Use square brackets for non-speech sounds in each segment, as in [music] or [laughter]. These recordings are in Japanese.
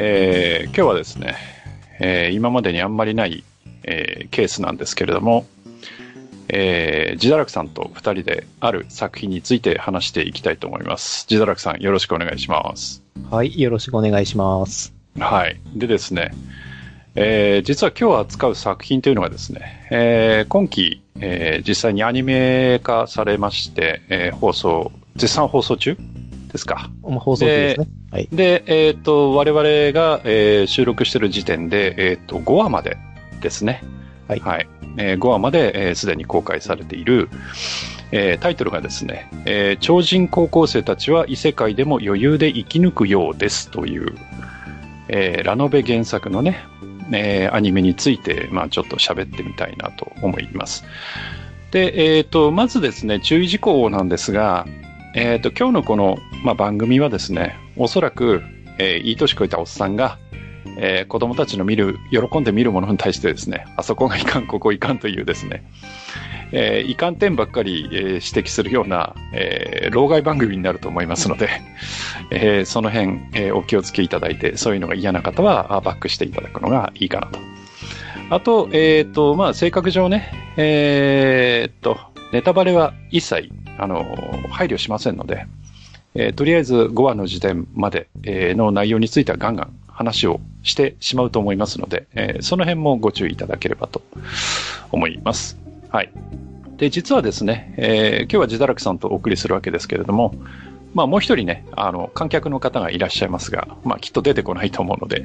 えー今日はですね、えー今までにあんまりない、えーケースなんですけれども、えー、ジダラクさんと二人である作品について話していきたいと思います。ジダラクさんよろしくお願いします。はい、よろしくお願いします。はい。でですね、えー実は今日扱う作品というのがですね、えー今期、えー実際にアニメ化されまして、えー放送、絶賛放送中ですか？まあ放送中ですね。はい。で、えっ、と、我々が、えー収録してる時点で、えっ、と、5話までですね。はいえー5話まで、えーすでに公開されている、えータイトルがですね、えー超人高校生たちは異世界でも余裕で生き抜くようですという、えーラノベ原作のね、えーアニメについて、まあちょっと喋ってみたいなと思います。で、えっ、と、まずですね、注意事項なんですが、えっ、と、今日のこの、まあ、番組はですね、おそらく、えーいい年こいたおっさんが、えー子供たちの見る、喜んで見るものに対してですね、あそこがいかん、ここいかんというですね、えーいかん点ばっかり、えー指摘するような、えー老害番組になると思いますので、[laughs] えーその辺、えーお気をつけいただいて、そういうのが嫌な方は、バックしていただくのがいいかなと。あと、えっ、と、まあ、性格上ね、えっと、ネタバレは一切、あの、配慮しませんので、えーとりあえず5話の時点まで、えの内容についてはガンガン話をしてしまうと思いますので、えーその辺もご注意いただければと思います。はい。で、実はですね、えー今日は自堕落さんとお送りするわけですけれども、まあもう一人ね、あの、観客の方がいらっしゃいますが、まあきっと出てこないと思うので、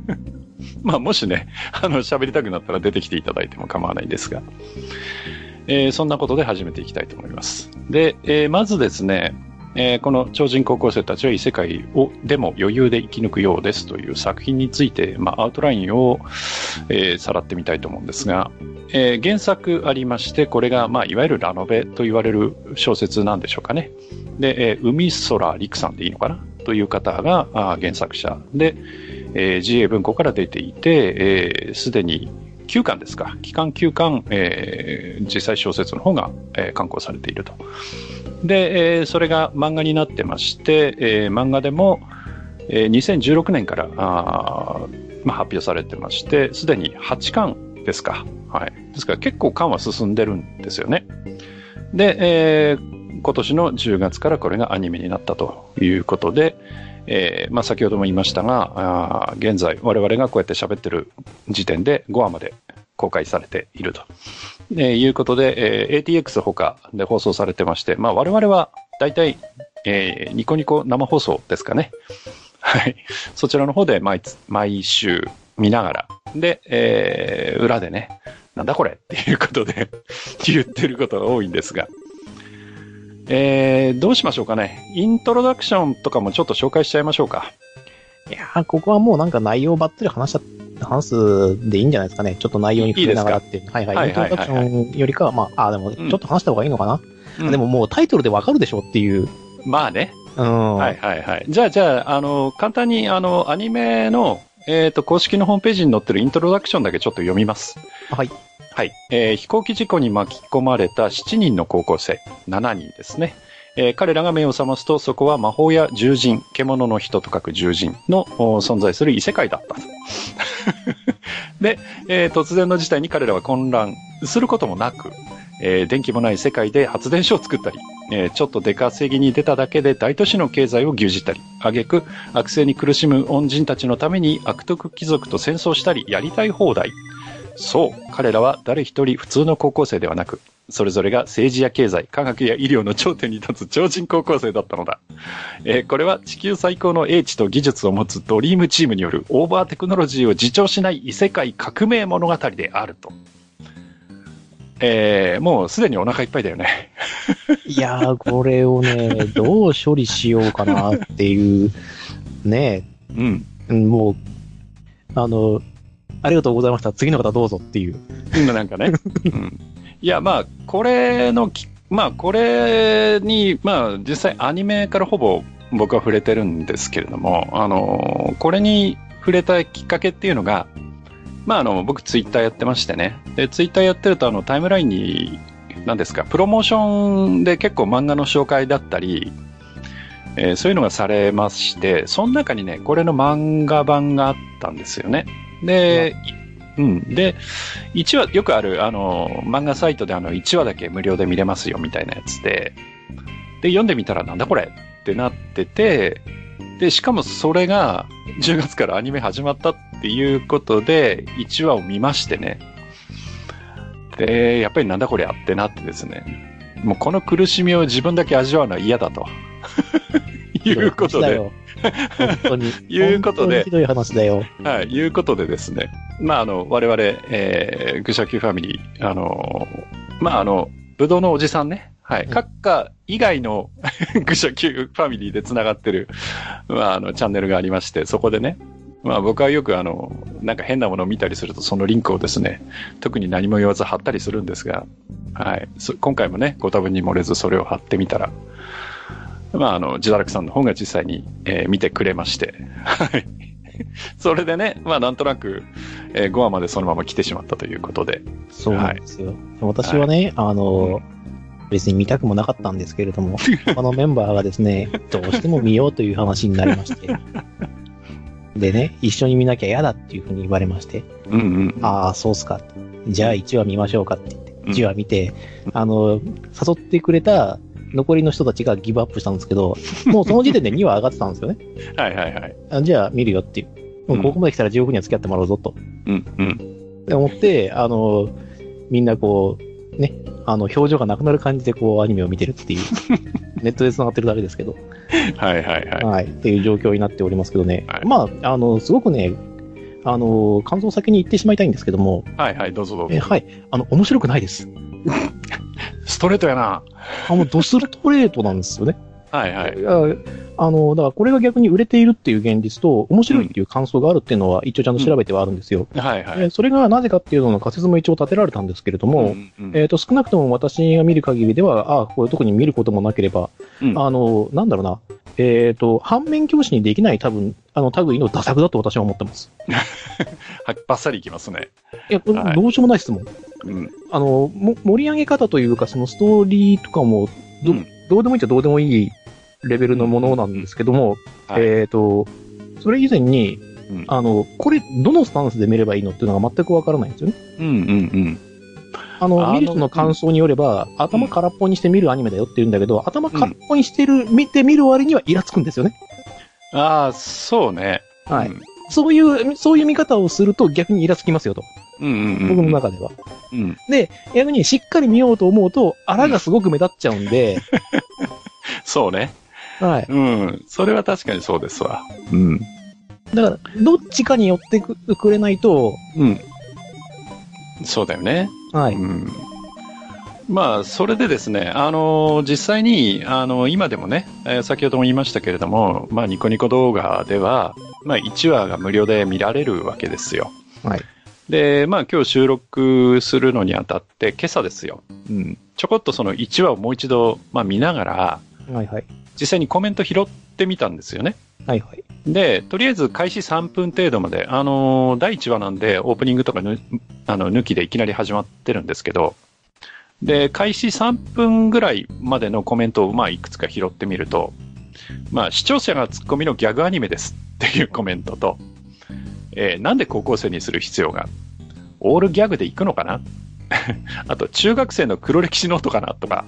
[laughs] まあもしね、あの、喋りたくなったら出てきていただいても構わないんですが、えーそんなことで始めていきたいと思います。で、えーまずですね、えーこの超人高校生たちは異世界をでも余裕で生き抜くようですという作品について、まあ、アウトラインを、えーさらってみたいと思うんですが、えー原作ありまして、これが、まあ、いわゆるラノベと言われる小説なんでしょうかね。で、えー海空陸さんでいいのかな？という方があ原作者で、えー GA 文庫から出ていて、えーでに9巻ですか。期間9巻、えー実際小説の方が、えー刊行されていると。で、えーそれが漫画になってまして、えー漫画でも、えー2016年からあ、まあ、発表されてまして、すでに8巻ですか。はい。ですから結構巻は進んでるんですよね。で、えー今年の10月からこれがアニメになったということで、えーまあ、先ほども言いましたが、あ現在我々がこうやって喋ってる時点で5話まで公開されていると。えーいうことで、えー ATX ほかで放送されてまして、まあ我々は大体、えーニコニコ生放送ですかね。はい。そちらの方で毎毎週見ながら、で、えー裏でね、なんだこれっていうことで言ってることが多いんですが、えーどうしましょうかね。イントロダクションとかもちょっと紹介しちゃいましょうか。いやーここはもうなんか内容ばっつり話しちゃ、話すでいいんじゃないですかね。ちょっと内容に触れながらっていう。はいはい。はいはいはいイントロダクションよりかは、まあ、あ、でも、ちょっと話した方がいいのかな、うんでももうタイトルでわかるでしょっていう。まあね。うん。はいはいはい。じゃあじゃあ、あの、簡単に、あの、アニメの、えっ、と、公式のホームページに載ってるイントロダクションだけちょっと読みます。はい。はい。えー飛行機事故に巻き込まれた7人の高校生、7人ですね。えー彼らが目を覚ますと、そこは魔法や獣人、獣の人と書く獣人のお存在する異世界だったと。[laughs] で、えー突然の事態に彼らは混乱することもなく、えー電気もない世界で発電所を作ったり、えーちょっと出稼ぎに出ただけで大都市の経済を牛耳ったり、挙句悪性に苦しむ恩人たちのために悪徳貴族と戦争したり、やりたい放題。そう、彼らは誰一人普通の高校生ではなく、それぞれが政治や経済、科学や医療の頂点に立つ超人高校生だったのだ。えーこれは地球最高の英知と技術を持つドリームチームによるオーバーテクノロジーを自重しない異世界革命物語であると。えーもうすでにお腹いっぱいだよね。[laughs] いやー、これをね、どう処理しようかなっていう、ねうん。うんもう、あの、ありがとうございました。次の方どうぞっていう。今なんかね。[laughs] うん。いや、まあ、これのき、まあ、これに、まあ、実際アニメからほぼ僕は触れてるんですけれども、あの、これに触れたきっかけっていうのが、まあ、あの、僕ツイッターやってましてね。で、ツイッターやってると、あの、タイムラインに、何ですか、プロモーションで結構漫画の紹介だったり、えーそういうのがされまして、その中にね、これの漫画版があったんですよね。で、いうん。で、1話、よくある、あの、漫画サイトであの、1話だけ無料で見れますよみたいなやつで、で、読んでみたらなんだこれってなってて、で、しかもそれが10月からアニメ始まったっていうことで、1話を見ましてね。で、やっぱりなんだこりゃってなってですね。もうこの苦しみを自分だけ味わうのは嫌だと。[laughs] いうことで、だよ。本当に。[laughs] いうことでひどい話だよ。はい、いうことでですね。まあ、あの、我々、えー、愚者級ファミリー、あの、まあ、あの、ぶどうのおじさんね。はい。うん閣下以外の [laughs] 愚者級ファミリーで繋がってる、まあ、あの、チャンネルがありまして、そこでね、まあ僕はよくあの、なんか変なものを見たりすると、そのリンクをですね、特に何も言わず貼ったりするんですが、はい。そ今回もね、ご多分に漏れずそれを貼ってみたら、まああの、自堕落さんの方が実際に、えー見てくれまして、はい。[laughs] それでね、まあなんとなく、え5話までそのまま来てしまったということで、そうなんですよ。私はね、あの、別に見たくもなかったんですけれども、[laughs] 他のメンバーがですね、どうしても見ようという話になりまして。でね、一緒に見なきゃ嫌だっていうふうに言われまして、うんうん。ああ、そうっすか。じゃあ1話見ましょうかって言って、うん1話見て、あの、誘ってくれた残りの人たちがギブアップしたんですけど、もうその時点で2話上がってたんですよね。[laughs] はいはいはい。あじゃあ見るよっていう。もうここまで来たら15分には付き合ってもらうぞと。うんうん。って思って、あの、みんなこう、ね、あの、表情がなくなる感じでこう、アニメを見てるっていう、[laughs] ネットで繋がってるだけですけど、はいはいはい。はい、っていう状況になっておりますけどね。はいまあ、あの、すごくね、あの、感想を先に言ってしまいたいんですけども、はいはい、どうぞどうぞえ。はい、あの、面白くないです。[laughs] ストレートやな。あの、ドストレートなんですよね。はいはい。あの、だからこれが逆に売れているっていう現実と、面白いっていう感想があるっていうのは、一応ちゃんと調べてはあるんですよ。はいはい。えそれがなぜかっていうのの仮説も一応立てられたんですけれども、んうんえっ、と、少なくとも私が見る限りでは、ああ、これ特に見ることもなければ、うんあの、なんだろうな、えっ、と、反面教師にできない多分、あの、類の打作だと私は思ってます。[laughs] はバッサリいきますね。いや、はいどうしようもない質問。うん。あの、も盛り上げ方というか、そのストーリーとかも、ど,、うんどうでもいいっちゃどうでもいいレベルのものなんですけども、はいえっ、と、それ以前に、うんあの、これ、どのスタンスで見ればいいのっていうのが全くわからないんですよね。うんうんうん。あの、あの見る人の感想によれば、頭空っぽにして見るアニメだよって言うんだけど、頭空っぽにしてる、見て見る割にはイラつくんですよね。ああ、そうね。はいうんそういう、そういう見方をすると逆にイラつきますよと。うんうんうん。僕の中では。うん。で、逆にしっかり見ようと思うと、あらがすごく目立っちゃうんで、[laughs] そうね。はい。うん。それは確かにそうですわ。うん。だから、どっちかに寄ってくくれないと、うん。そうだよね。はい。うん。まあ、それでですね、あの、実際に、あの、今でもね、えー先ほども言いましたけれども、まあ、ニコニコ動画では、まあ、1話が無料で見られるわけですよ。はい。で、まあ、今日収録するのにあたって、今朝ですよ。うん。ちょこっとその1話をもう一度、まあ、見ながら、はいはい。実際にコメント拾ってみたんですよね。はいはい。で、とりあえず開始3分程度まで、あのー第1話なんでオープニングとかぬあの抜きでいきなり始まってるんですけど、で、開始3分ぐらいまでのコメントを、まあ、いくつか拾ってみると、まあ、視聴者がツッコミのギャグアニメですっていうコメントと、えーなんで高校生にする必要がオールギャグで行くのかな？[laughs] あと、中学生の黒歴史ノートかな？とか、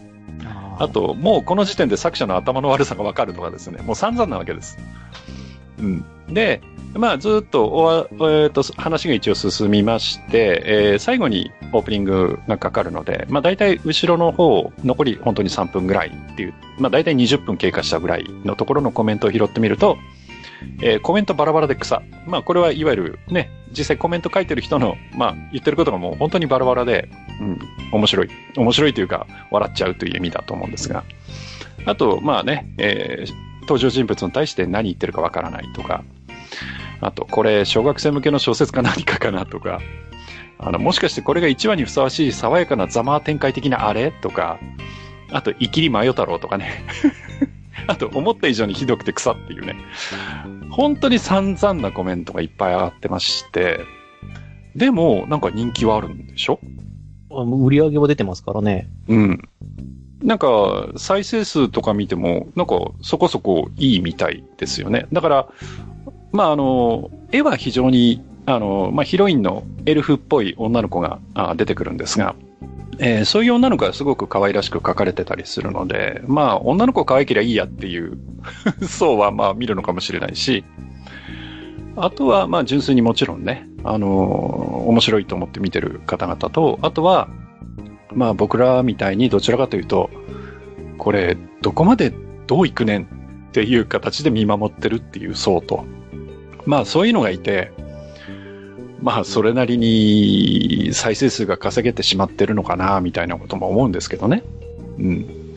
あと、もうこの時点で作者の頭の悪さがわかるとかですね、もう散々なわけです。うん。で、まあ、ずっとおわ、えーと、話が一応進みまして、えー最後にオープニングがかかるので、まあ、大体後ろの方、残り本当に3分ぐらいっていう、まあ、大体20分経過したぐらいのところのコメントを拾ってみると、えーコメントバラバラで草。まあ、これはいわゆるね、実際コメント書いてる人の、まあ、言ってることがもう本当にバラバラで、うん、面白い。面白いというか、笑っちゃうという意味だと思うんですが。あと、まあね、えー登場人物に対して何言ってるかわからないとか、あと、これ、小学生向けの小説か何かかなとか、あの、もしかしてこれが1話にふさわしい爽やかなザマー展開的なあれとか、あと、イキリマヨ太郎とかね。あ [laughs] と、思った以上にひどくて草っていうね。本当に散々なコメントがいっぱい上がってまして、でも、なんか人気はあるんでしょ？売り上げは出てますからね。うん。なんか、再生数とか見ても、なんか、そこそこいいみたいですよね。だから、まあ、あの、絵は非常に、あの、まあ、ヒロインのエルフっぽい女の子があ出てくるんですが、えーそういう女の子がすごく可愛らしく描かれてたりするので、まあ、女の子可愛ければいいやっていう [laughs] 層は、まあ、見るのかもしれないし、あとは、まあ、純粋にもちろんね、あのー面白いと思って見てる方々と、あとは、まあ、僕らみたいにどちらかというと、これ、どこまでどういくねんっていう形で見守ってるっていう層と、まあ、そういうのがいて、まあ、それなりに再生数が稼げてしまってるのかな、みたいなことも思うんですけどね。うん。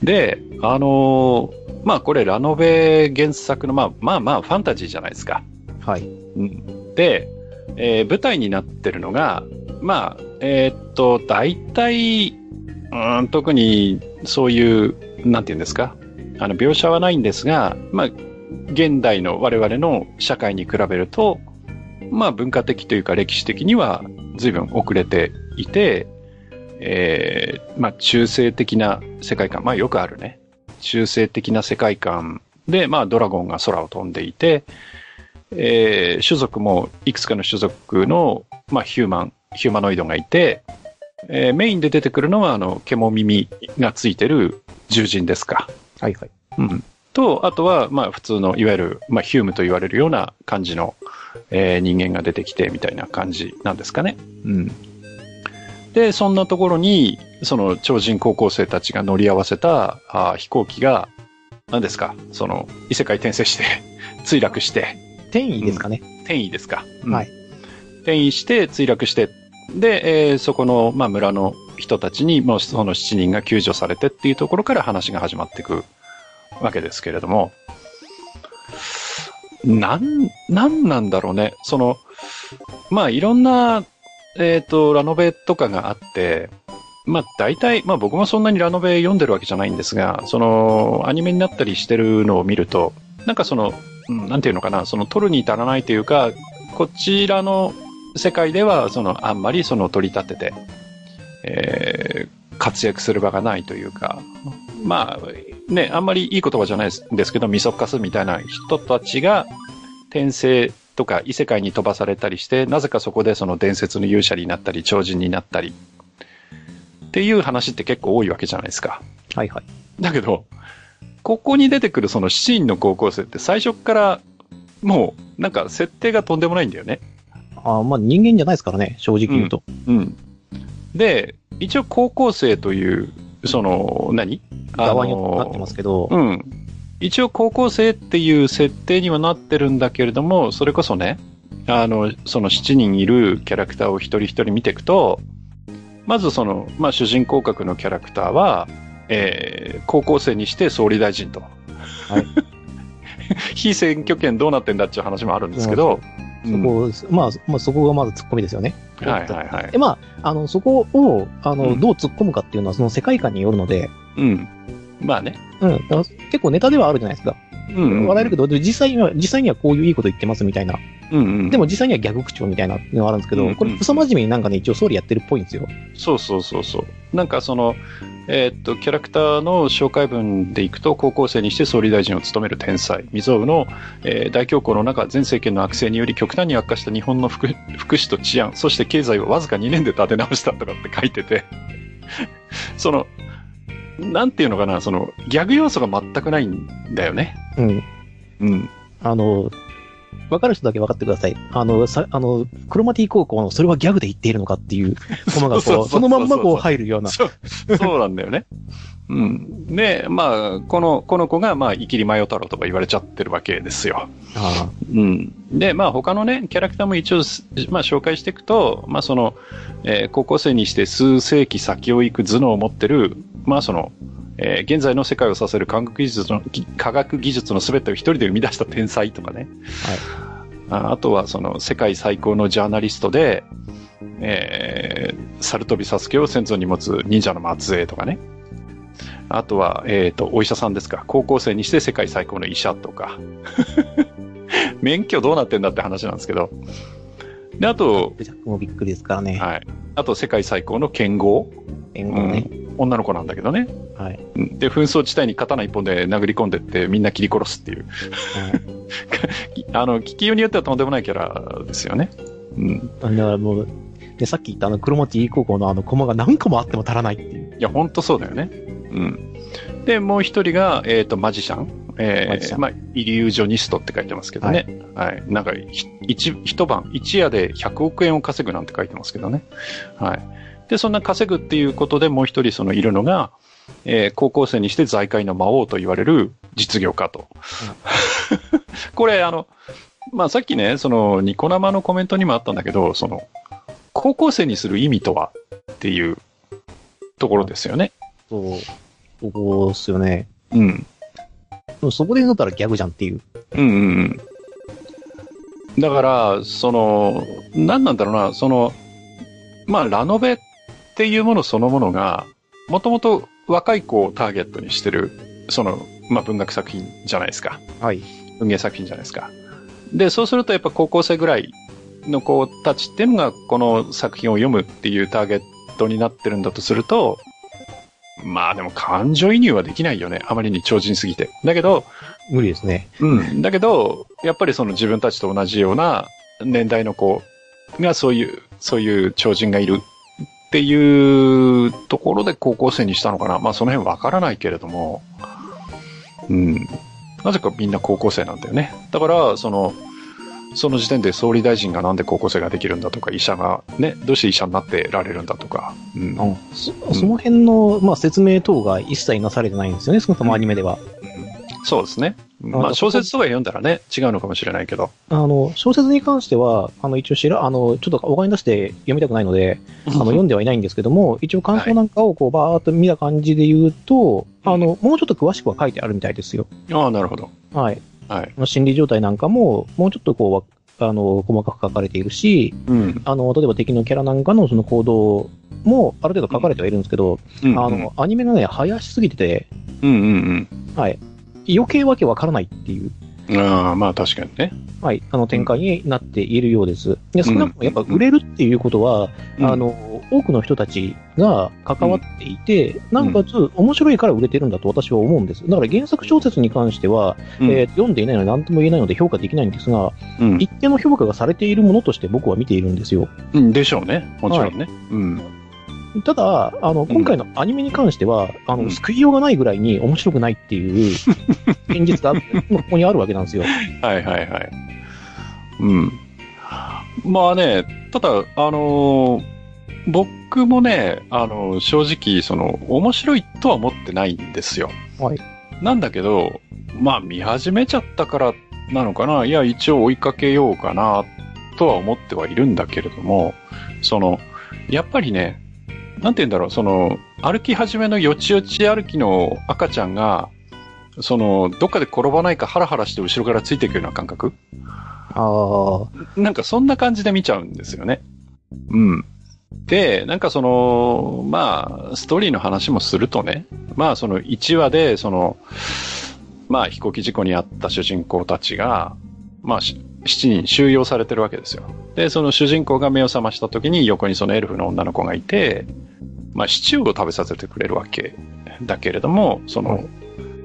で、あのーまあ、これ、ラノベ原作の、まあ、まあまあ、ファンタジーじゃないですか。はい。うんで、えー舞台になってるのが、まあ、えーっと、大体、うーん、特にそういう、なんていうんですか、あの、描写はないんですが、まあ、現代の我々の社会に比べると、まあ、文化的というか歴史的には随分遅れていて、えーまあ、中性的な世界観、まあ、よくあるね。中性的な世界観で、まあ、ドラゴンが空を飛んでいて、えー種族もいくつかの種族の、まあ、ヒューマン、ヒューマノイドがいて、えーメインで出てくるのは、あの、獣耳がついてる獣人ですか。はいはい。うん。と、あとは、まあ、普通の、いわゆる、まあ、ヒュームと言われるような感じの、えー人間が出てきて、みたいな感じなんですかね。うん。で、そんなところに、その、超人高校生たちが乗り合わせた、あー飛行機が、何ですか？その、異世界転生して、[laughs] 墜落して、転移ですかね。転移ですか。うんはい。転移して墜落して、で、えーそこの、まあ、村の人たちに、もうその7人が救助されてっていうところから話が始まっていくわけですけれども、なん、なんなんだろうね。その、まあ、いろんな、えっ、と、ラノベとかがあって、まあ、大体、まあ僕もそんなにラノベ読んでるわけじゃないんですが、その、アニメになったりしてるのを見ると、なんかその、なんていうのかな、その、取るに足らないというか、こちらの世界では、その、あんまりその、取り立てて、えー活躍する場がないというか、まあ、ね、あんまりいい言葉じゃないですですけど、みそっかすみたいな人たちが、転生とか異世界に飛ばされたりして、なぜかそこでその伝説の勇者になったり、超人になったり、っていう話って結構多いわけじゃないですか。はいはい。だけど、ここに出てくるその7人の高校生って最初っから、もう、なんか設定がとんでもないんだよね。あーまあ人間じゃないですからね、正直言うと。うん。で、一応高校生という、その、何？側になってますけど、うん。一応高校生っていう設定にはなってるんだけれども、それこそね、あの、その7人いるキャラクターを一人一人見ていくと、まずその、まあ主人公格のキャラクターは、えー高校生にして総理大臣と。はい。[laughs] 非選挙権どうなってんだっていう話もあるんですけど、そこ、まあ、まあそこがまず突っ込みですよね。うんはいはいはいで、。まあ、あの、そこを、あの、うんどう突っ込むかっていうのはその世界観によるので、うん。まあね。うん、結構ネタではあるじゃないですか。うん、うん。笑えるけど、で実際には、実際にはこういういいこと言ってますみたいな。うんうん。でも実際には逆口調みたいなのがあるんですけど、うんこれ、クソ真面目になんかね、一応総理やってるっぽいんですよ。そうそうそうそう。なんかその、えーっと、キャラクターの紹介文でいくと、高校生にして総理大臣を務める天才、未曾有の、えー大恐慌の中、前政権の悪性により極端に悪化した日本の福福祉と治安、そして経済をわずか2年で立て直したとかって書いてて、その、なんていうのかな、その、ギャグ要素が全くないんだよね。うん。うん。あの、わかる人だけ分かってください。あの、さ、あの、クロマティ高校のそれはギャグで言っているのかっていう [laughs] コマがこう、そのまんまこう入るような。そう、そうなんだよね。うん。で、まあ、この、この子が、まあ、イキリマヨ太郎とか言われちゃってるわけですよ。あうん。で、まあ、他のね、キャラクターも一応す、まあ、紹介していくと、まあ、その、えー高校生にして数世紀先を行く頭脳を持ってる、まあ、その、えー現在の世界をさせる科学技術の、ぎ科学技術の全てを一人で生み出した天才とかね。ああとは、その、世界最高のジャーナリストで、えー、サルトビサスケを先祖に持つ忍者の末裔とかね。あとは、えっ、と、お医者さんですか。高校生にして世界最高の医者とか。[laughs] 免許どうなってんだって話なんですけど。で、あと、あ。ジャックもびっくりですからね。はい。あと、世界最高の剣豪。援護ね。女の子なんだけどね。はい。うんで、紛争地帯に刀一本で殴り込んでってみんな切り殺すっていう。はい [laughs] あの、聞きようによってはとんでもないキャラですよね。うん。だからもう、で、さっき言ったあの、黒町高校のあの、駒が何個もあっても足らないっていう。いや、ほんとそうだよね。うん。で、もう一人が、えっ、と、マジシャン。えー、まあ、イリュージョニストって書いてますけどね。はい。なんか、ひ一、一晩、一夜で100億円を稼ぐなんて書いてますけどね。はい。で、そんな稼ぐっていうことでもう一人そのいるのが、えー高校生にして財界の魔王と言われる実業家と。[laughs] これ、あの、まあ、さっきね、その、ニコ生のコメントにもあったんだけど、その、高校生にする意味とはっていうところですよね。そう、そこっすよね。うん。そこで言うんだったらギャグじゃんっていう。うんうんうん。だから、その、何なんだろうな、その、まあ、ラノベっていうものそのものが、もともと若い子をターゲットにしてる、その、まあ、文学作品じゃないですか。はい。文芸作品じゃないですか。で、そうするとやっぱ高校生ぐらいの子たちっていうのがこの作品を読むっていうターゲットになってるんだとすると、まあでも感情移入はできないよね。あまりに超人すぎて。だけど、無理ですね。うん。だけど、やっぱりその自分たちと同じような年代の子がそういう、そういう超人がいるっていうところで高校生にしたのかな。まあその辺わからないけれども、うん。なぜかみんな高校生なんだよね。だから、その、その時点で総理大臣がなんで高校生ができるんだとか、医者がね、どうして医者になってられるんだとか、うん。うんそその辺の、まあ、説明等が一切なされてないんですよね、そもそもアニメでは。そうですね。まあ小説とか読んだらね、違うのかもしれないけど。あの、小説に関しては、あの、一応知ら、あの、ちょっとお金出して読みたくないので、あの、読んではいないんですけども、一応感想なんかをこう、バーっと見た感じで言うと、あの、もうちょっと詳しくは書いてあるみたいですよ。ああ、なるほど。はい。はい。まあ心理状態なんかも、もうちょっとこうわ、あの、細かく書かれているし、うん。あの、例えば敵のキャラなんかのその行動も、ある程度書かれてはいるんですけど、うんあの、アニメがね、早しすぎてて、うんうんはい。余計わけわからないっていう、うん。ああ、まあ確かにね。はい、あの展開になっているようです。で、少なくともやっぱ売れるっていうことは、うんあの、多くの人たちが関わっていて、なおかつ面白いから売れてるんだと私は思うんです。だから原作小説に関しては、うんえー読んでいないので何とも言えないので評価できないんですが、うん一定の評価がされているものとして僕は見ているんですよ。うん、でしょうね。もちろんね。うん。ただ、あの、今回のアニメに関しては、あの、うん救いようがないぐらいに面白くないっていう [laughs] 現実がここにあるわけなんですよ。はいはいはい。うん。まあね、ただ、あのー僕もね、あのー正直、その、面白いとは思ってないんですよ。はい。なんだけど、まあ見始めちゃったからなのかな。いや、一応追いかけようかな、とは思ってはいるんだけれども、その、やっぱりね、なんて言うんだろう、その、歩き始めのよちよち歩きの赤ちゃんが、その、どっかで転ばないかハラハラして後ろからついていくような感覚？ああ、なんかそんな感じで見ちゃうんですよね。うん。で、なんかその、まあ、ストーリーの話もするとね、まあその1話で、その、まあ飛行機事故に遭った主人公たちが、まあし7人収容されてるわけですよ。で、その主人公が目を覚ました時に横にそのエルフの女の子がいて、まあシチューを食べさせてくれるわけだけれども、その、はい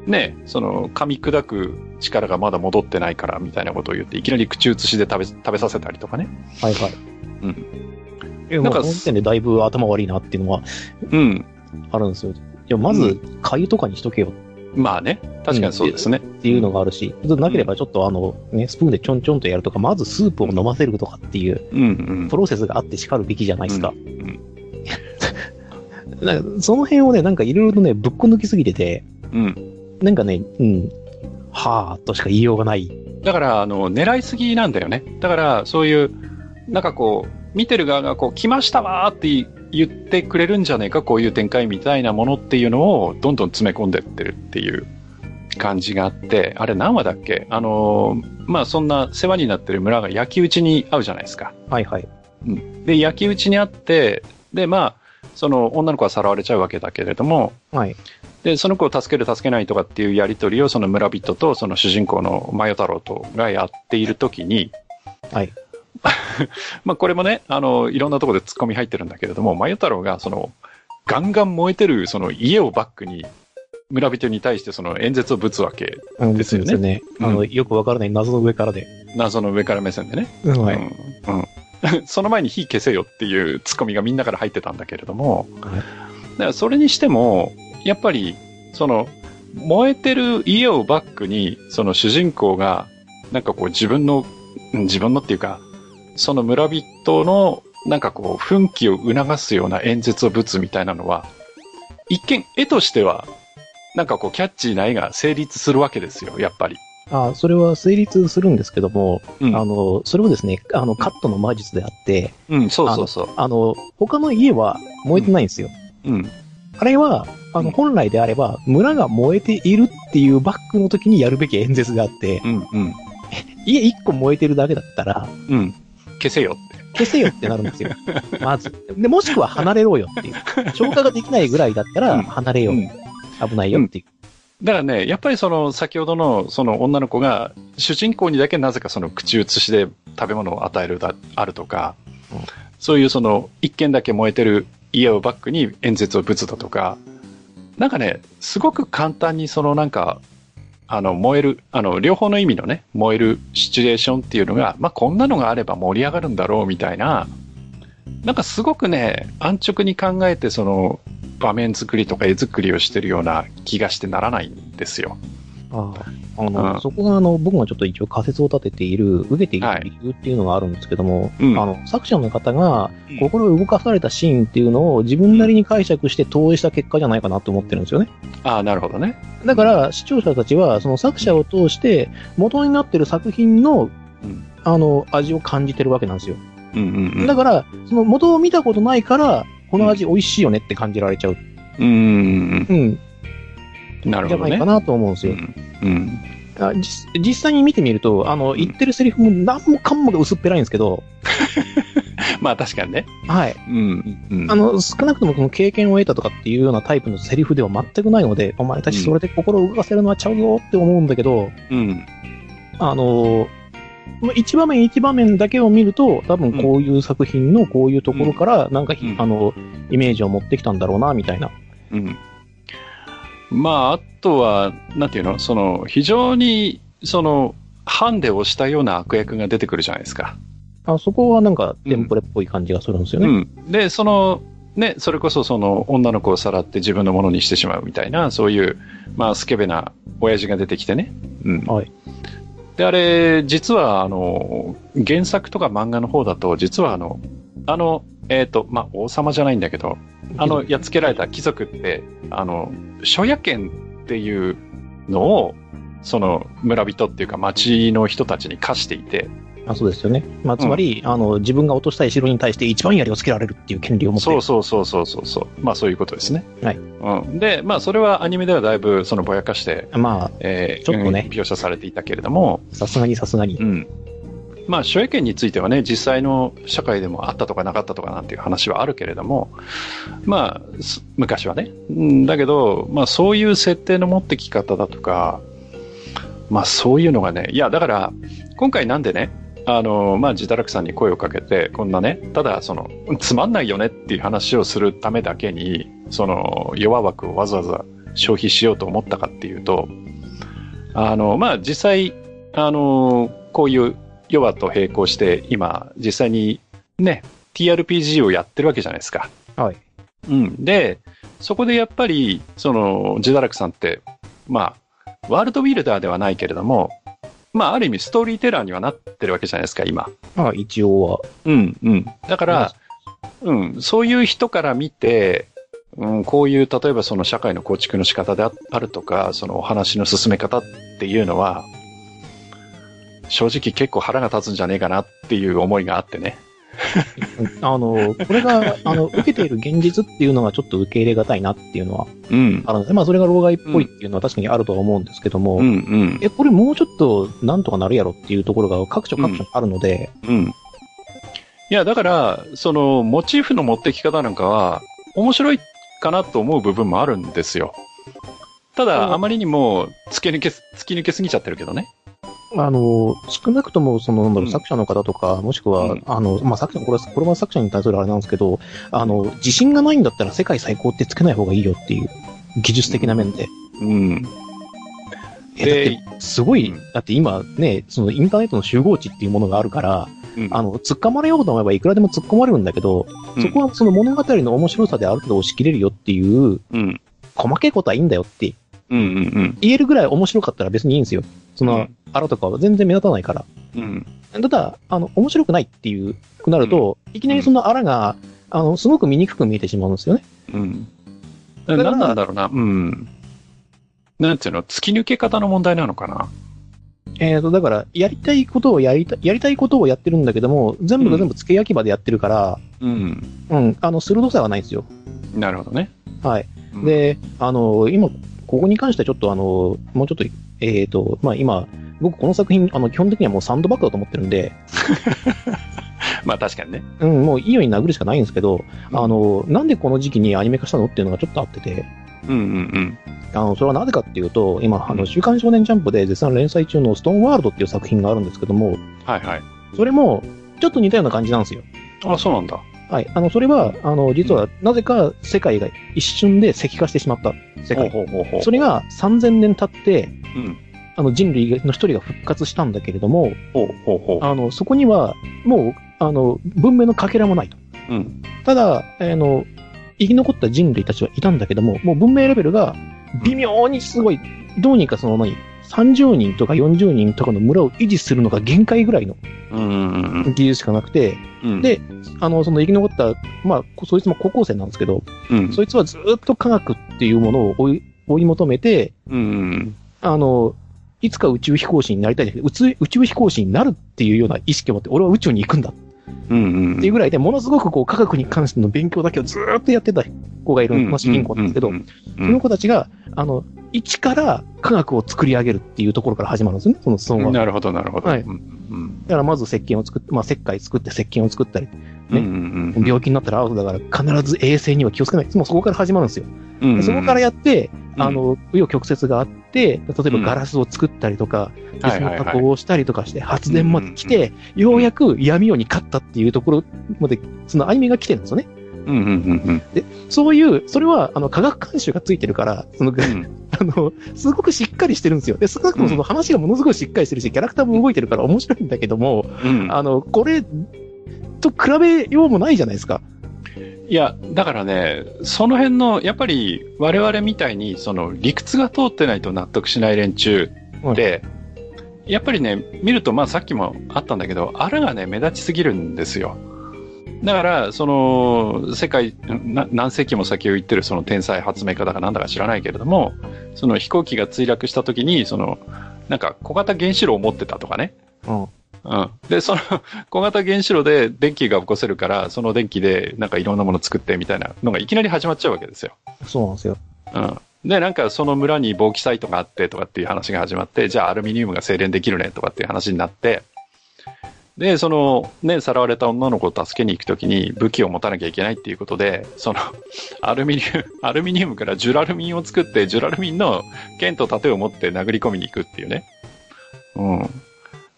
ね、その噛み砕く力がまだ戻ってないからみたいなことを言って、いきなり口移しで食べ食べさせたりとかね。はいはい。うん。いや、なんかもうこの時点でだいぶ頭悪いなっていうのはうん。あるんですよ。いや、まうず、粥とかにしとけよまあね。確かにそうですね。っていうのがあるし、なければちょっとあの、ね、スプーンでちょんちょんとやるとか、まずスープを飲ませるとかっていうプ。ロセスがあって叱るべきじゃないですか。んなんかその辺をね、なんかいろいろとね、ぶっこ抜きすぎてて、うん。なんかね、うん、はぁとしか言いようがない。だから、あの、狙いすぎなんだよね。だから、そういう、なんかこう、見てる側がこう、来ましたわーって言ってくれるんじゃねえか、こういう展開みたいなものっていうのを、どんどん詰め込んでってるっていう感じがあって、あれ何話だっけ？あのーまあ、そんな世話になってる村が焼き討ちに会うじゃないですか。はいはい。で、焼き討ちにあって、で、まあ、その女の子はさらわれちゃうわけだけれども、はい。で、その子を助ける助けないとかっていうやりとりをその村人とその主人公のマヨ太郎とがやっているときに、はい。[laughs] まあこれもね、あの、いろんなところで突っ込み入ってるんだけれども、マヨ太郎がその、ガンガン燃えてるその家をバックに村人に対してその演説をぶつわけ。うんですよねですね。あの、うんよくわからない謎の上からで。謎の上から目線でね。うんはい。うん。うん。[laughs] その前に火消せよっていうツッコミがみんなから入ってたんだけれども、はいだからそれにしても、やっぱり、その、燃えてる家をバックに、その主人公が、なんかこう自分の、うん自分のっていうか、その村人の、なんかこう、奮起を促すような演説をぶつみたいなのは、一見、絵としては、なんかこう、キャッチーな絵が成立するわけですよ、やっぱり。あそれは成立するんですけども、うんあの、それはですね、あの、カットの魔術であって、うん、そうそうそう。あの、他の家は燃えてないんですよ。うん。あれは、あの、うん本来であれば、村が燃えているっていうバックの時にやるべき演説があって、うん、うん。[laughs] 家一個燃えてるだけだったら、うん。消せよって。消せよってなるんですよ。[laughs] まず。で、もしくは離れろよっていう。消火ができないぐらいだったうんら、離れよう。うん危ないよっていう。だからね、やっぱりその先ほどのその女の子が主人公にだけなぜかその口移しで食べ物を与えるだ、あるとか、うんそういうその一軒だけ燃えてる家をバックに演説をぶつだとか、なんかね、すごく簡単にそのなんか、あの燃える、あの両方の意味のね、燃えるシチュエーションっていうのが、まあこんなのがあれば盛り上がるんだろうみたいな、なんかすごくね、安直に考えてその場面作りとか絵作りをしてるような気がしてならないんですよ。あああの、うんそこがあの、僕がちょっと一応仮説を立てている、受けているはい理由っていうのがあるんですけども、うんあの、作者の方がうん心を動かされたシーンっていうのを自分なりに解釈して投影した結果じゃないかなと思ってるんですよね。ああ、なるほどね。だから、視聴者たちは、その作者を通して、元になってる作品の、うんあの、味を感じてるわけなんですよ。うんうんうん。だから、その元を見たことないから、この味美味しいよねって感じられちゃう。うん。うん。なるほどねじゃないか。なと思うんですよ。うん。うん。あ実実際に見てみると、あの、言ってるセリフも何もかんもが薄っぺらいんですけど、[laughs] まあ確かにね。はい。うん。うん。あの、少なくともこの経験を得たとかっていうようなタイプのセリフでは全くないので、お前たちそれで心を動かせるのはちゃうよって思うんだけど、うん。あの、まあ一場面一場面だけを見ると、多分こういう作品のこういうところから、なんかひ、うんあの、イメージを持ってきたんだろうな、みたいな。うん。まあ、あとは、なんていうのその、非常に、その、ハンデをしたような悪役が出てくるじゃないですか。あそこはなんか、テンプレっぽい感じがするんですよね。うん。で、その、ね、それこそその女の子をさらって自分のものにしてしまうみたいな、そういう、まあ、スケベな親父が出てきてね。うん。はい。で、あれ、実は、あの、原作とか漫画の方だと、実はあの、あの、えっ、と、まあ、王様じゃないんだけど、あの、やっつけられた貴族って、あの、諸夜剣っていうのを、その村人っていうか町の人たちに課していて、あそうですよね。まあ、つまり、あの、自分が落としたい城に対して一番槍をつけられるっていう権利を持ってそうる。そうそうそうそうそう。まあそういうことですね。はい。うん。で、まあそれはアニメではだいぶそのぼやかして、まえー、ちょっとねうん描写されていたけれども、あ、さすがにさすがにう。ん。まあ、所有権についてはね、実際の社会でもあったとかなかったとかなんていう話はあるけれども、まあ、昔はね。だけど、まあ、そういう設定の持ってき方だとか、まあ、そういうのがね、いや、だから、今回なんでね、あの、まあ、自堕落さんに声をかけて、こんなね、ただ、その、つまんないよねっていう話をするためだけに、その、弱枠をわざわざ消費しようと思ったかっていうと、あの、まあ、実際、あの、こういう弱と並行して、今、実際にね、TRPG をやってるわけじゃないですか。はい。うん。で、そこでやっぱり、その、ジダラクさんって、まあ、ワールドビルダーではないけれども、まあ、ある意味ストーリーテラーにはなってるわけじゃないですか、今。まあ、一応は。うん、うん。だから、うん、そういう人から見て、うん、こういう、例えばその社会の構築の仕方でああるとか、そのお話の進め方っていうのは、正直結構腹が立つんじゃねえかなっていう思いがあってね。[laughs] あの、これが、あの、受けている現実っていうのがちょっと受け入れがたいなっていうのはうん。あるので、まあ、それが老害っぽいっていうのは確かにあるとは思うんですけども、うん、うん。え、これもうちょっとなんとかなるやろっていうところが各所各所にあるので、うん。いや、だから、その、モチーフの持ってき方なんかは、面白いかなと思う部分もあるんですよ。たうんだ、あまりにも突き抜けす、突き抜けすぎちゃってるけどね。あの、少なくとも、その、なんだろう、うん作者の方とか、もしくは、うんあの、まあ、作者、これは、これは作者に対するあれなんですけど、あの、自信がないんだったら世界最高ってつけない方がいいよっていう、技術的な面で。うん。えだって、すごい、うんだって今ね、そのインターネットの集合値っていうものがあるから、うんあの、突っ込まれようと思えばいくらでも突っ込まれるんだけど、うんそこはその物語の面白さである程度押し切れるよっていう、うん。細けいことはいいんだよってうんうん言えるぐらい面白かったら別にいいんですよ。その、うんあらとかは全然目立たないから。うん。ただ、あの、面白くないっていう、くなると、いきなりそのあらが、あの、すごく見にくく見えてしまうんですよね。うん。だから何なんだろうな。うん。なんていうの、突き抜け方の問題なのかな。えっ、と、だから、やりたいことをやりた、やりたいことをやってるんだけども、全部が全部付け焼き場でやってるから、うん。うん、あの、鋭さはないんですよ。なるほどね。はい。うん、で、あの、今、ここに関してはちょっとあの、もうちょっと、えっ、と、まあ今、僕この作品、あの、基本的にはもうサンドバッグだと思ってるんで、[laughs] まあ確かにね。うん、もういいように殴るしかないんですけど、あの、なんでこの時期にアニメ化したのっていうのがちょっとあってて、うんうんあの、それはなぜかっていうと、今、あの、うん週刊少年ジャンプで絶賛連載中のストーンワールドっていう作品があるんですけども、うん。はいはい。それも、ちょっと似たような感じなんですよ。あ、そうなんだ。はい。あの、それは、あの、実は、なぜか世界が一瞬で石化してしまった世界。ほうほうほうほう。それが3000年経って、うん。あの、人類の一人が復活したんだけれども、ほうほうほあの、そこには、もう、あの、文明のかけらもないと。う。うん。ただ、あの、生き残った人類たちはいたんだけども、もう文明レベルが微妙にすごい、どうにかその何、30人とか40人とかの村を維持するのが限界ぐらいの技術しかなくて、うん。で、あの、その生き残った、まあ、こそいつも高校生なんですけど、うん。そいつはずっと科学っていうものを追い追い求めて、うんうんあの、いつか宇宙飛行士になりたいんだけど、宇宙宇宙飛行士になるっていうような意識を持って、俺は宇宙に行くんだっ。ていうぐらいで、ものすごくこう科学に関しての勉強だけをずーっとやってた子がいる、まあ、主人公なんですけど、うんその子たちが、あの、一から科学を作り上げるっていうところから始まるんですよね、そのストーンは。だなるほど、なるほど。はいうんうんからまず石鹸を作って、まあ石灰作って石鹸を作ったり、うんうんうん病気になったらアウトだから必ず衛生には気をつけない。もうそこから始まるんですよ。うんうんそこからやって、うんあの、紆余曲折があって、例えばガラスを作ったりとか、でその加工をしたりとかして、発電まで来て、ようやく闇夜に勝ったっていうところまで、そのアニメが来てるんですよね。うんうんうんそういう、それは、あの、科学監修がついてるから、その、うん [laughs] あの、すごくしっかりしてるんですよ。で、少なくともその話がものすごいしっかりしてるし、キャラクターも動いてるから面白いんだけども、うんあの、これ、と比べようもないじゃないですか。いや、だからね、その辺の、やっぱり我々みたいに、その理屈が通ってないと納得しない連中で、やっぱりね、見ると、まあさっきもあったんだけど、あらがね、目立ちすぎるんですよ。だから、その、世界、な何世紀も先を言ってるその天才発明家だかなんだか知らないけれども、その飛行機が墜落した時に、その、なんか小型原子炉を持ってたとかね。うん。うん。で、その小型原子炉で電気が起こせるから、その電気でなんかいろんなもの作ってみたいなのがいきなり始まっちゃうわけですよ。そうなんですよ。うん。で、なんかその村に防気サイトがあってとかっていう話が始まって、じゃあアルミニウムが精錬できるねとかっていう話になって、で、そのね、さらわれた女の子を助けに行くときに武器を持たなきゃいけないっていうことで、その [laughs] アルミニウム、アルミニウムからジュラルミンを作って、ジュラルミンの剣と盾を持って殴り込みに行くっていうね。うん。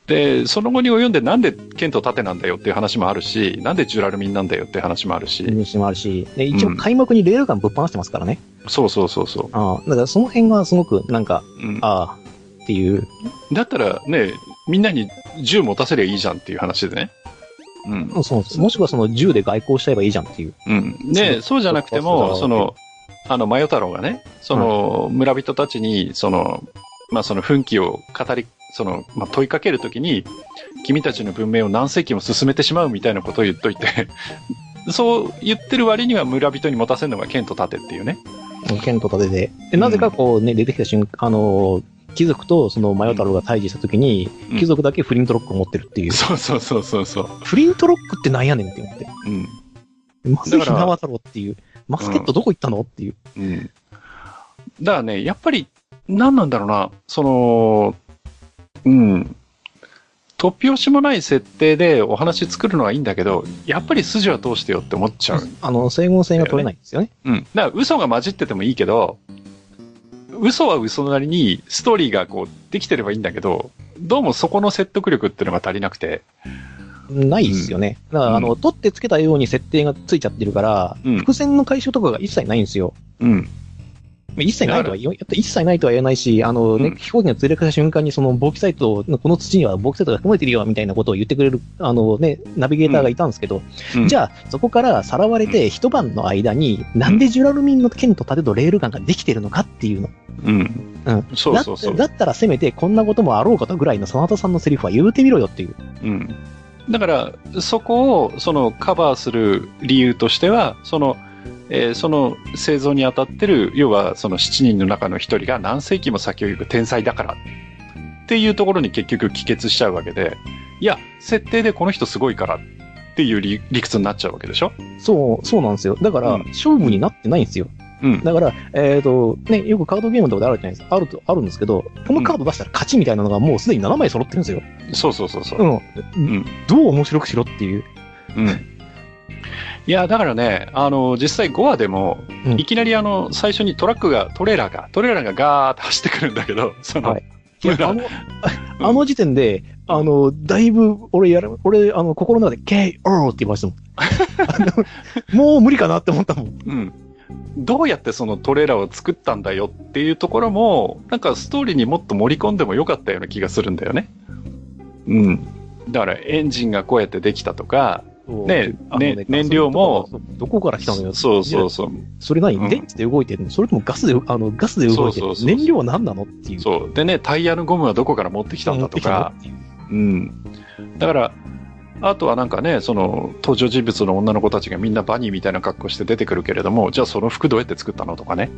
で、その後に及んでなんで剣と盾なんだよっていう話もあるし、なんでジュラルミンなんだよっていう話もあるし、話もあるし、で、一うん応開幕にレールガンぶっ放してますからね。そうそうそうそああ、だからその辺がすごく、なんか、う。うん、ああ、っていう。だったらね、みんなに銃持たせりゃいいじゃんっていう話でね。うん。うんそうです。もしくはその銃で外交しちゃえばいいじゃんっていう。うん。で、そうじゃなくても、その、あの、マヨ太郎がね、その、村人たちに、その、まあ、その奮起を語り、その、まあ、問いかけるときに、君たちの文明を何世紀も進めてしまうみたいなことを言っといて、[laughs] そう言ってる割には村人に持たせるのが剣と盾っていうね。剣と盾で。で、なぜかこうね、出てきた瞬間、あのー、貴族とそのマヨ太郎が対峙した時に、うん貴族だけフリントロックを持ってるっていう。そうそうそうそうそう。フリントロックってなんやねんって思って。うん。まずひなわ太郎っていう。マスケットどこ行ったのっていう。うん。だからね、やっぱり、何なんだろうな、その、うん。突拍子もない設定でお話作るのはいいんだけど、やっぱり筋は通してよって思っちゃう。あの、整合性が取れないんですよね。うん。だから嘘が混じっててもいいけど、嘘は嘘なりにストーリーがこうできてればいいんだけど、どうもそこの説得力っていうのが足りなくて、ないですよね。だから、あの、取ってつけたように設定がついちゃってるから、うん伏線の回収とかが一切ないんですよ。うん。一切ないとは言わ、一切ないとは言えないし、あのね、うん飛行機が墜落した瞬間にその簿記サイト、この土には簿記サイトが含まれてるよ、みたいなことを言ってくれる、あのね、ナビゲーターがいたんですけど、うんじゃあ、そこからさらわれて一晩の間に、なんでジュラルミンの剣と盾とレールガンができてるのかっていうの。うん。うん。そうそうそう。だだったらせめてこんなこともあろうかとぐらいの真田さんのセリフは言うてみろよっていう。うん。だから、そこを、その、カバーする理由としては、その、えーその製造に当たってる、要はその7人の中の1人が何世紀も先を行く天才だからっていうところに結局帰結しちゃうわけで、いや、設定でこの人すごいからっていう理理屈になっちゃうわけでしょ？そう、そうなんですよ。だから、うん勝負になってないんですよ。うん。だから、えっ、と、ね、よくカードゲームとかであるじゃないですか。あると、あるんですけど、このカード出したら勝ちみたいなのがもうすでに7枚揃ってるんですよ。そうそうそうそう。うん。んどう面白くしろっていう。うん。いや、だからね、あの、実際5話でも、うんいきなりあの、最初にトラックが、トレーラーが、トレーラーがガーッと走ってくるんだけど、その、はいあの、うんあの時点で、あの、だいぶ、俺やる、俺、あの、心の中で、KO って言いましたもん。もう無理かなって思ったもん。うん。どうやってそのトレーラーを作ったんだよっていうところも、なんかストーリーにもっと盛り込んでもよかったような気がするんだよね。うん。だからエンジンがこうやってできたとか、ねね燃料も、どこから来たのよ。そうそうそう。それ何、うん電池で動いてるの？それともガスで、あの、ガスで動いてるそうそうそうそう燃料は何なの？っていう。そう。でね、タイヤのゴムはどこから持ってきたんだとか、うん。だから、あとはなんかね、その登場人物の女の子たちがみんなバニーみたいな格好して出てくるけれども、じゃあその服どうやって作ったのとかね。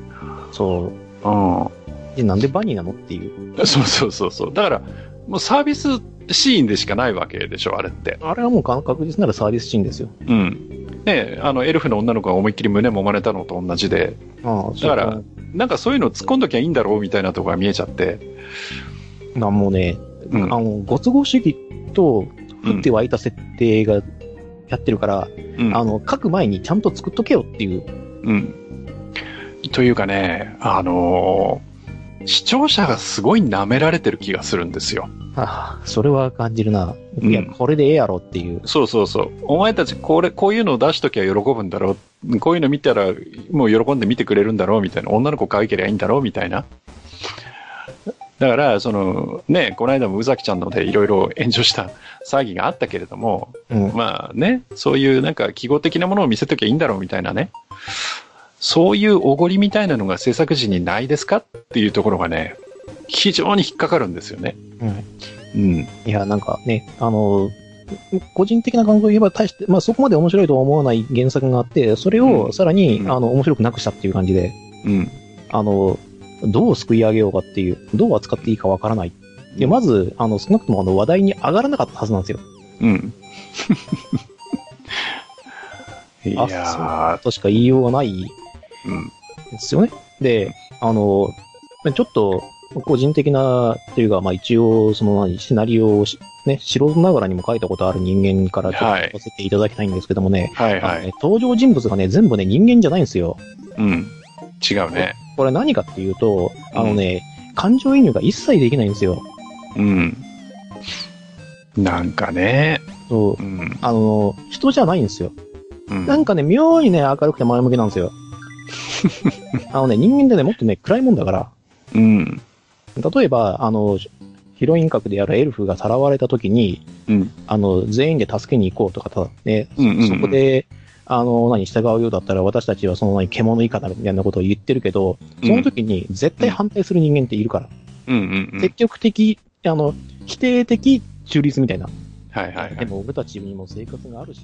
そう。うん。で、なんでバニーなの？っていう。そうそうそうそう。だから、もうサービスシーンでしかないわけでしょ、あれって。あれはもう確実ならサービスシーンですよ。うん。ねあの、エルフの女の子が思いっきり胸揉まれたのと同じで、ああ、だからなんかそういうの突っ込んどきゃいいんだろうみたいなところが見えちゃって。なんもね、うんあの、ご都合主義と、うん降って湧いた設定がやってるから、うん。あの、書く前にちゃんと作っとけよっていう。うん。というかね、あのー視聴者がすごい舐められてる気がするんですよ。ああ、それは感じるな。うんいや、これでええやろっていう。そうそうそう。お前たちこれ、こういうのを出しときゃ喜ぶんだろう。こういうの見たらもう喜んで見てくれるんだろうみたいな。女の子可愛ければいいんだろうみたいな。だから、その、ね、この間も宇崎ちゃんのでいろいろ炎上した騒ぎがあったけれども、うん。まあね、そういうなんか記号的なものを見せときゃいいんだろうみたいなね。そういうおごりみたいなのが制作時にないですかっていうところがね、非常に引っかかるんですよね。うん。うん。いや、なんかね、あの、個人的な感想を言えば、大して、まあそこまで面白いとは思わない原作があって、それうんをさらに、うんあの、面白くなくしたっていう感じで、うん。あの、どう救い上げようかっていう、どう扱っていいかわからない。で、まず、あの、少なくともあの話題に上がらなかったはずなんですよ。うん。[laughs] いあやとしか言いようがないー、うん。ですよね。で、あの、ちょっと、個人的な、というか、まあ一応、その何、シナリオをしね、素人ながらにも書いたことある人間からちょっとはい言わせていただきたいんですけどもね、はいはい。あのね登場人物がね、全部ね、人間じゃないんですよ。うん。違うね。これ何かっていうと、あのね、感情移入が一切できないんですよ。うん。なんかね。そうう。ん。あの、人じゃないんですよ。うんなんかね、妙にね、明るくて前向きなんですよ。[laughs] あのね、人間ってね、もっとね、暗いもんだから、うん。例えば、あの、ヒロイン格であるエルフがさらわれた時に、うん。あの、全員で助けに行こうとかただね、うんうんうんそこで、あの、何、従うようだったら私たちはその何、獣以下だみたいなことを言ってるけど、その時に絶対反対する人間っているから。うんうんうん。積極的、あの、否定的中立みたいな。はいはいはい。でも俺たちにも生活があるし、